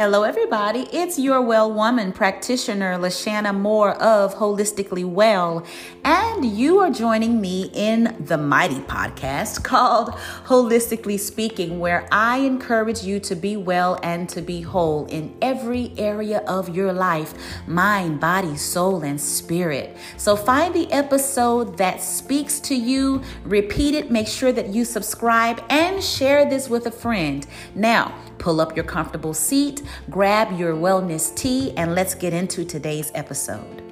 Hello, everybody. It's your well woman practitioner, Lashana Moore of Holistically Well, and you are joining me in the mighty podcast called Holistically Speaking, where I encourage you to be well and to be whole in every area of your life mind, body, soul, and spirit. So find the episode that speaks to you, repeat it, make sure that you subscribe, and share this with a friend. Now, pull up your comfortable seat grab your wellness tea, and let's get into today's episode.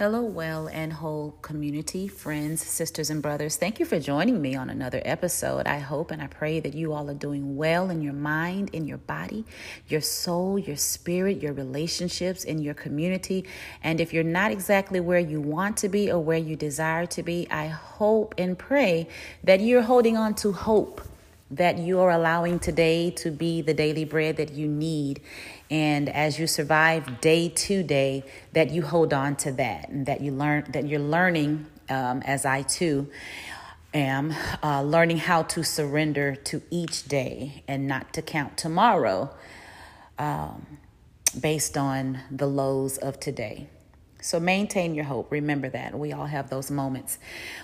Hello, well and whole community, friends, sisters, and brothers. Thank you for joining me on another episode. I hope and I pray that you all are doing well in your mind, in your body, your soul, your spirit, your relationships, in your community. And if you're not exactly where you want to be or where you desire to be, I hope and pray that you're holding on to hope that you are allowing today to be the daily bread that you need. And as you survive day to day, that you hold on to that and that you learn that you're learning, um, as I too am, uh, learning how to surrender to each day and not to count tomorrow um, based on the lows of today. So maintain your hope. Remember that. We all have those moments.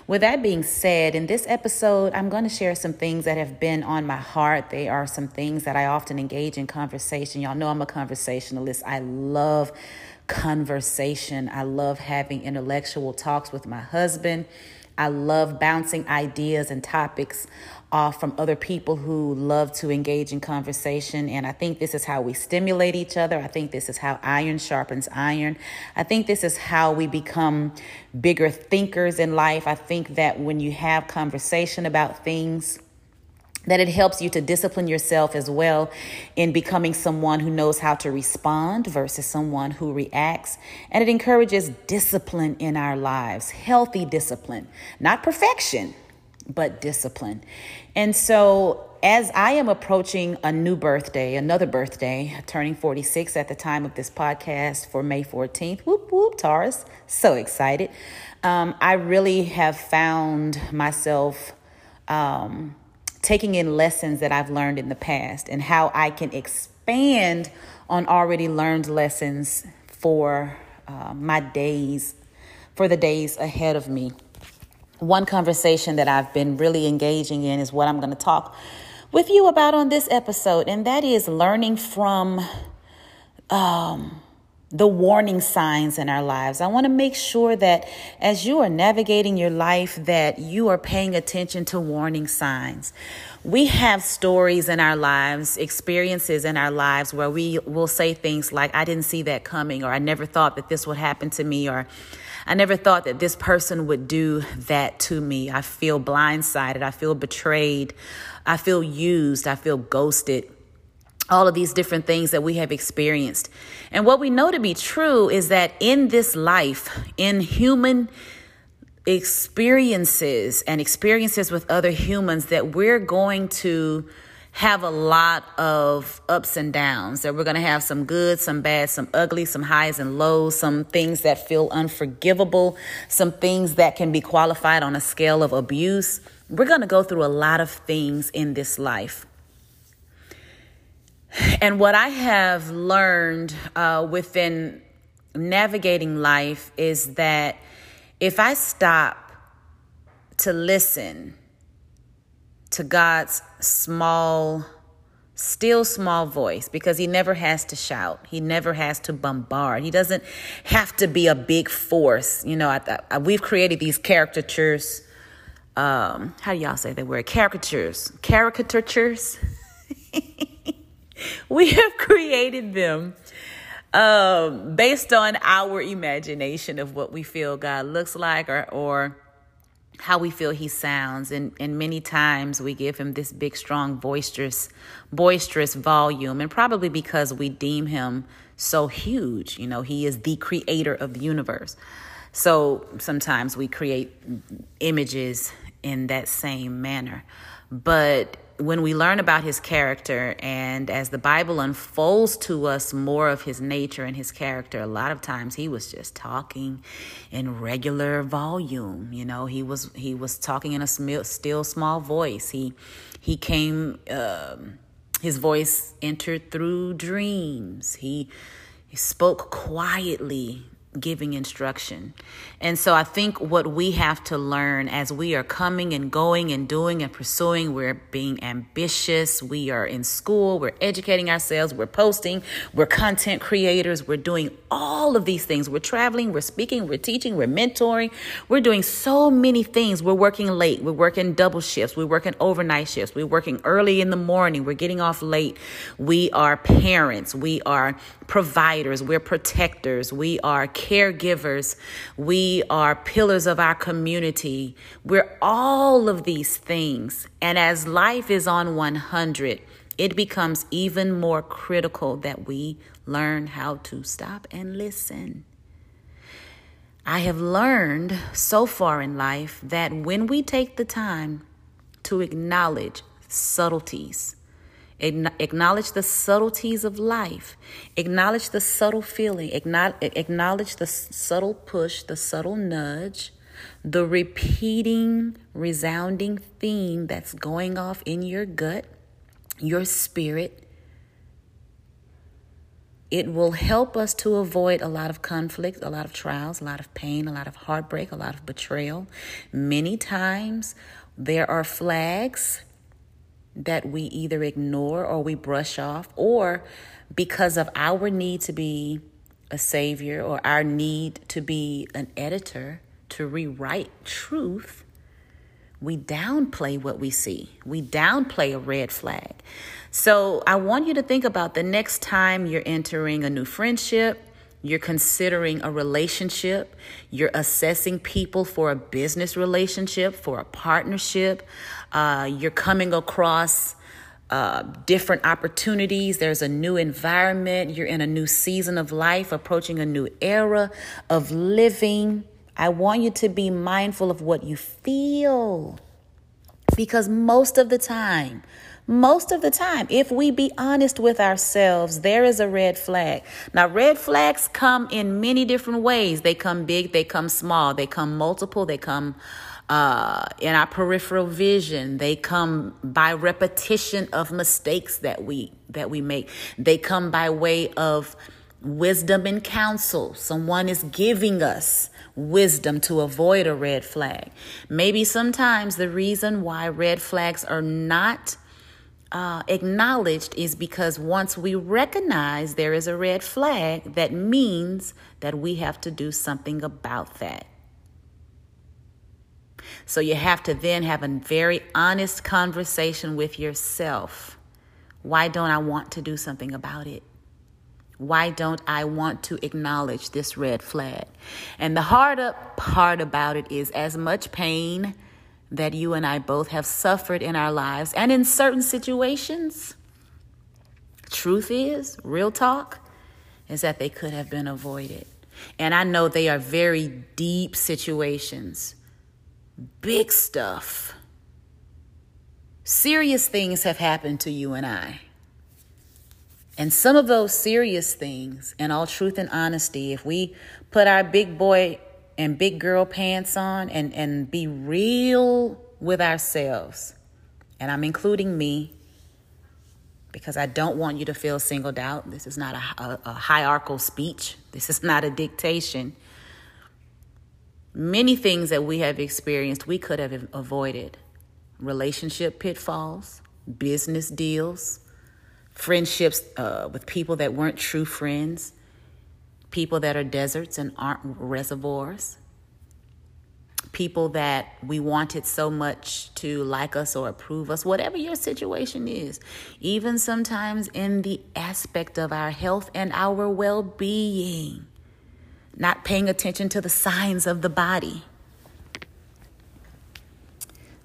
With that being said, in this episode, I'm going to share some things that have been on my heart. They are some things that I often engage in conversation. Y'all know I'm a conversationalist. I love conversation. I love having intellectual talks with my husband. I love bouncing ideas and topics off from other people who love to engage in conversation. And I think this is how we stimulate each other. I think this is how iron sharpens iron. I think this is how we become bigger thinkers in life. I think that when you have conversation about things, that it helps you to discipline yourself as well in becoming someone who knows how to respond versus someone who reacts. And it encourages discipline in our lives, healthy discipline, not perfection, but discipline. And so, as I am approaching a new birthday, another birthday, turning 46 at the time of this podcast for May 14th, whoop, whoop, Taurus, so excited. Um, I really have found myself um, taking in lessons that I've learned in the past and how I can expand on already learned lessons for uh, my days, for the days ahead of me one conversation that I've been really engaging in is what I'm going to talk with you about on this episode, and that is learning from um, the warning signs in our lives. I want to make sure that as you are navigating your life that you are paying attention to warning signs. We have stories in our lives, experiences in our lives where we will say things like I didn't see that coming or I never thought that this would happen to me or I never thought that this person would do that to me. I feel blindsided. I feel betrayed. I feel used. I feel ghosted. All of these different things that we have experienced. And what we know to be true is that in this life, in human experiences and experiences with other humans, that we're going to have a lot of ups and downs. That we're going to have some good, some bad, some ugly, some highs and lows, some things that feel unforgivable, some things that can be qualified on a scale of abuse. We're going to go through a lot of things in this life. And what I have learned uh, within navigating life is that if I stop to listen, to God's small, still small voice because he never has to shout. He never has to bombard. He doesn't have to be a big force. You know, I, I, we've created these caricatures. Um, how do y'all say they were caricatures? Caricatures. we have created them um, based on our imagination of what we feel God looks like or or how we feel he sounds and and many times we give him this big strong boisterous boisterous volume and probably because we deem him so huge you know he is the creator of the universe. So sometimes we create images in that same manner But when we learn about his character and as the Bible unfolds to us more of his nature and his character, a lot of times he was just talking in regular volume. You know, he was he was talking in a still small voice. He he came. Um, his voice entered through dreams. He, he spoke quietly giving instruction. And so I think what we have to learn as we are coming and going and doing and pursuing, we're being ambitious, we are in school, we're educating ourselves, we're posting, we're content creators, we're doing all of these things. We're traveling, we're speaking, we're teaching, we're mentoring, we're doing so many things. We're working late, we're working double shifts, we're working overnight shifts, we're working early in the morning, we're getting off late. We are parents, we are providers, we're protectors, we are caregivers, we are pillars of our community. We're all of these things. And as life is on 100, it becomes even more critical that we learn how to stop and listen. I have learned so far in life that when we take the time to acknowledge subtleties, Acknowledge the subtleties of life. Acknowledge the subtle feeling. Acknowledge the subtle push, the subtle nudge, the repeating, resounding theme that's going off in your gut, your spirit. It will help us to avoid a lot of conflict, a lot of trials, a lot of pain, a lot of heartbreak, a lot of betrayal. Many times there are flags that we either ignore or we brush off, or because of our need to be a savior or our need to be an editor to rewrite truth, we downplay what we see. We downplay a red flag. So I want you to think about the next time you're entering a new friendship, you're considering a relationship, you're assessing people for a business relationship, for a partnership, uh, you're coming across uh, different opportunities. There's a new environment. You're in a new season of life, approaching a new era of living. I want you to be mindful of what you feel because most of the time, most of the time, if we be honest with ourselves, there is a red flag. Now, red flags come in many different ways. They come big, they come small, they come multiple, they come uh, in our peripheral vision. They come by repetition of mistakes that we that we make. They come by way of wisdom and counsel. Someone is giving us wisdom to avoid a red flag. Maybe sometimes the reason why red flags are not uh, acknowledged is because once we recognize there is a red flag, that means that we have to do something about that. So you have to then have a very honest conversation with yourself. Why don't I want to do something about it? Why don't I want to acknowledge this red flag? And the hard up part about it is as much pain that you and I both have suffered in our lives and in certain situations. Truth is, real talk, is that they could have been avoided. And I know they are very deep situations big stuff. Serious things have happened to you and I. And some of those serious things, in all truth and honesty, if we put our big boy and big girl pants on and, and be real with ourselves, and I'm including me because I don't want you to feel singled out. This is not a, a, a hierarchical speech, this is not a dictation. Many things that we have experienced we could have avoided. Relationship pitfalls, business deals, friendships uh, with people that weren't true friends, people that are deserts and aren't reservoirs, people that we wanted so much to like us or approve us, whatever your situation is, even sometimes in the aspect of our health and our well being not paying attention to the signs of the body,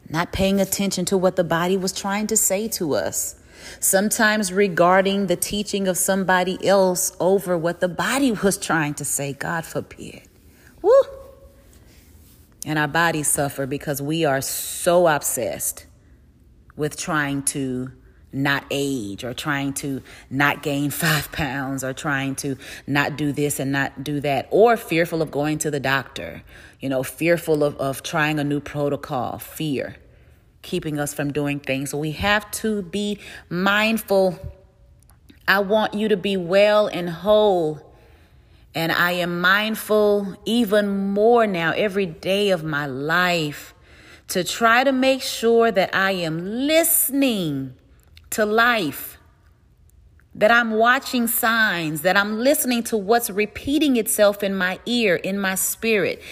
not paying attention to what the body was trying to say to us. Sometimes regarding the teaching of somebody else over what the body was trying to say, God forbid. Woo! And our bodies suffer because we are so obsessed with trying to not age or trying to not gain five pounds or trying to not do this and not do that or fearful of going to the doctor, you know, fearful of, of trying a new protocol, fear keeping us from doing things. We have to be mindful. I want you to be well and whole. And I am mindful even more now every day of my life to try to make sure that I am listening to life, that I'm watching signs, that I'm listening to what's repeating itself in my ear, in my spirit,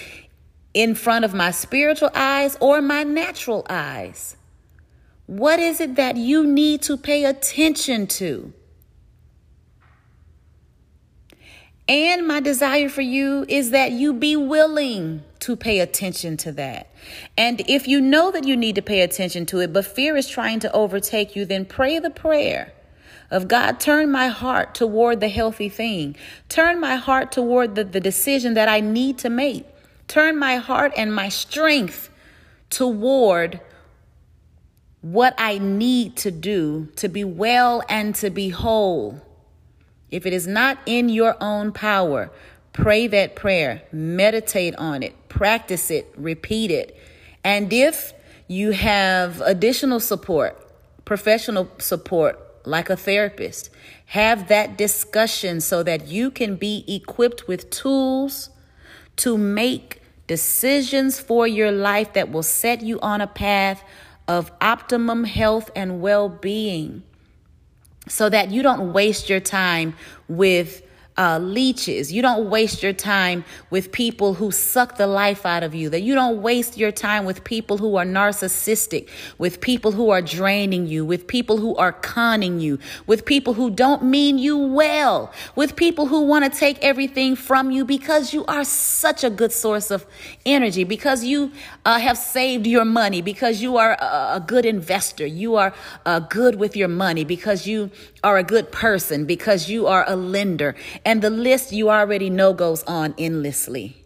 in front of my spiritual eyes or my natural eyes. What is it that you need to pay attention to? And my desire for you is that you be willing to pay attention to that. And if you know that you need to pay attention to it, but fear is trying to overtake you, then pray the prayer of God, turn my heart toward the healthy thing. Turn my heart toward the, the decision that I need to make. Turn my heart and my strength toward what I need to do to be well and to be whole. If it is not in your own power, Pray that prayer, meditate on it, practice it, repeat it. And if you have additional support, professional support, like a therapist, have that discussion so that you can be equipped with tools to make decisions for your life that will set you on a path of optimum health and well being so that you don't waste your time with uh, leeches. You don't waste your time with people who suck the life out of you. That you don't waste your time with people who are narcissistic, with people who are draining you, with people who are conning you, with people who don't mean you well, with people who want to take everything from you because you are such a good source of energy, because you uh, have saved your money, because you are a, a good investor, you are uh, good with your money, because you are a good person, because you are a lender. And the list you already know goes on endlessly.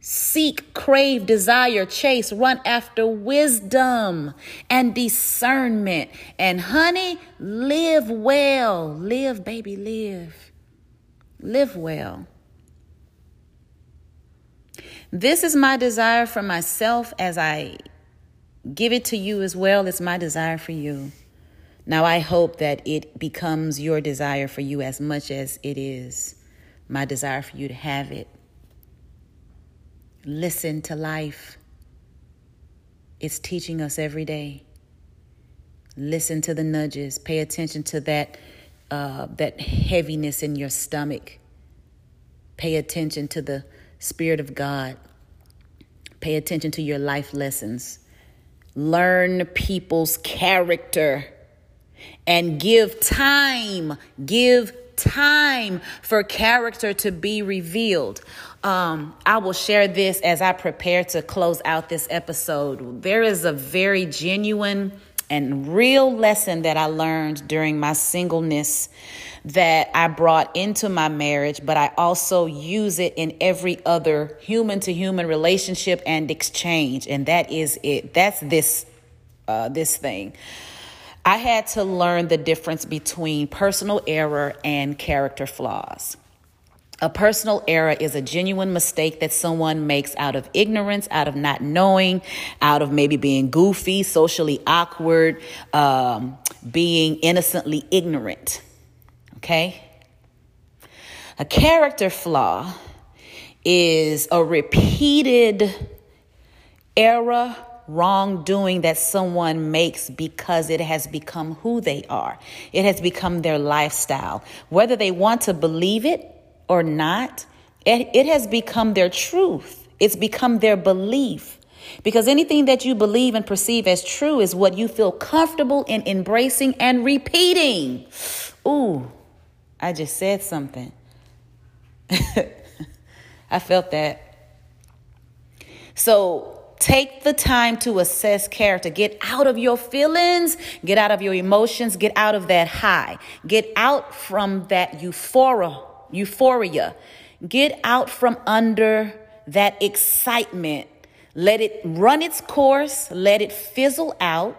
Seek, crave, desire, chase, run after wisdom and discernment. And honey, live well. Live, baby, live. Live well. This is my desire for myself as I give it to you as well. It's my desire for you. Now, I hope that it becomes your desire for you as much as it is my desire for you to have it. Listen to life, it's teaching us every day. Listen to the nudges, pay attention to that, uh, that heaviness in your stomach. Pay attention to the Spirit of God. Pay attention to your life lessons. Learn people's character and give time, give time for character to be revealed. Um, I will share this as I prepare to close out this episode. There is a very genuine and real lesson that I learned during my singleness that I brought into my marriage, but I also use it in every other human to human relationship and exchange. And that is it. That's this, uh, this thing. I had to learn the difference between personal error and character flaws. A personal error is a genuine mistake that someone makes out of ignorance, out of not knowing, out of maybe being goofy, socially awkward, um, being innocently ignorant. Okay? A character flaw is a repeated error wrongdoing that someone makes because it has become who they are. It has become their lifestyle. Whether they want to believe it or not, it, it has become their truth. It's become their belief. Because anything that you believe and perceive as true is what you feel comfortable in embracing and repeating. Ooh, I just said something. I felt that. So, Take the time to assess character. Get out of your feelings, get out of your emotions, get out of that high. Get out from that euphoria, euphoria. Get out from under that excitement. Let it run its course, let it fizzle out,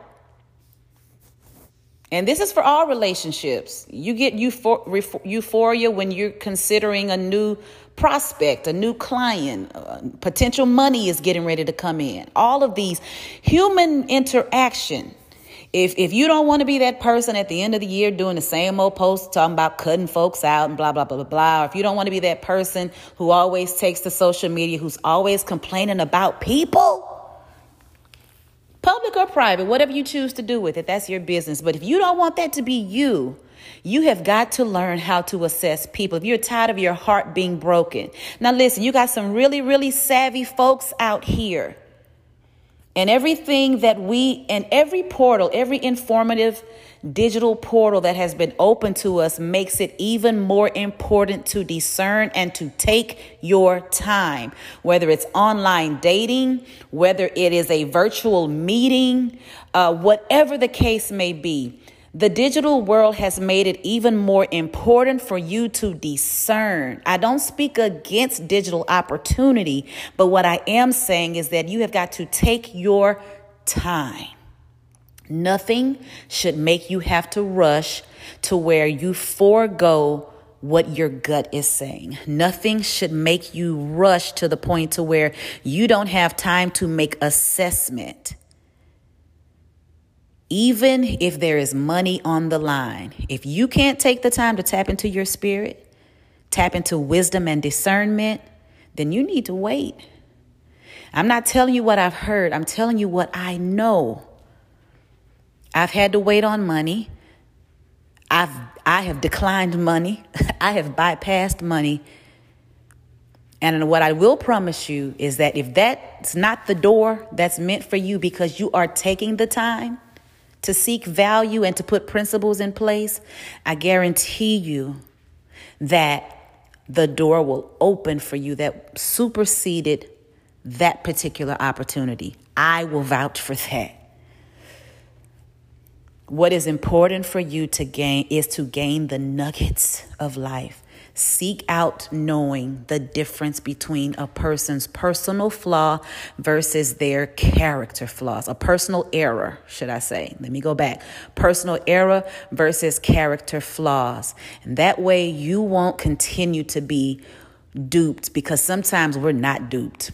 And this is for all relationships. You get euphoria when you're considering a new prospect, a new client, uh, potential money is getting ready to come in. All of these human interaction. If, if you don't want to be that person at the end of the year doing the same old post talking about cutting folks out and blah, blah, blah, blah, blah, or if you don't want to be that person who always takes to social media, who's always complaining about people, public or private, whatever you choose to do with it, that's your business. But if you don't want that to be you, you have got to learn how to assess people. If you're tired of your heart being broken. Now, listen, you got some really, really savvy folks out here. And everything that we, and every portal, every informative digital portal that has been open to us makes it even more important to discern and to take your time. Whether it's online dating, whether it is a virtual meeting, uh, whatever the case may be. The digital world has made it even more important for you to discern. I don't speak against digital opportunity, but what I am saying is that you have got to take your time. Nothing should make you have to rush to where you forego what your gut is saying. Nothing should make you rush to the point to where you don't have time to make assessment even if there is money on the line, if you can't take the time to tap into your spirit, tap into wisdom and discernment, then you need to wait. I'm not telling you what I've heard, I'm telling you what I know. I've had to wait on money. I've I have declined money. I have bypassed money. And what I will promise you is that if that's not the door that's meant for you because you are taking the time to seek value and to put principles in place, I guarantee you that the door will open for you that superseded that particular opportunity. I will vouch for that. What is important for you to gain is to gain the nuggets of life. Seek out knowing the difference between a person's personal flaw versus their character flaws, a personal error, should I say. Let me go back. Personal error versus character flaws. And that way you won't continue to be duped because sometimes we're not duped.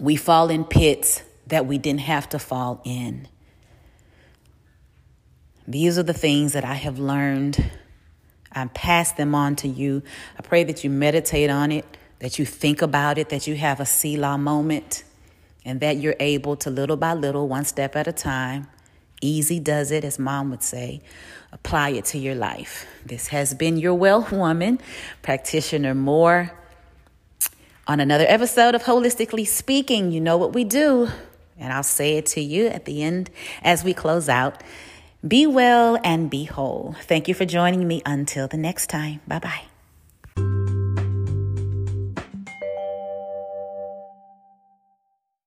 We fall in pits that we didn't have to fall in. These are the things that I have learned I pass them on to you. I pray that you meditate on it, that you think about it, that you have a Selah moment, and that you're able to little by little, one step at a time, easy does it, as mom would say, apply it to your life. This has been your well woman, practitioner Moore. On another episode of Holistically Speaking, you know what we do. And I'll say it to you at the end as we close out. Be well and be whole. Thank you for joining me until the next time. Bye bye.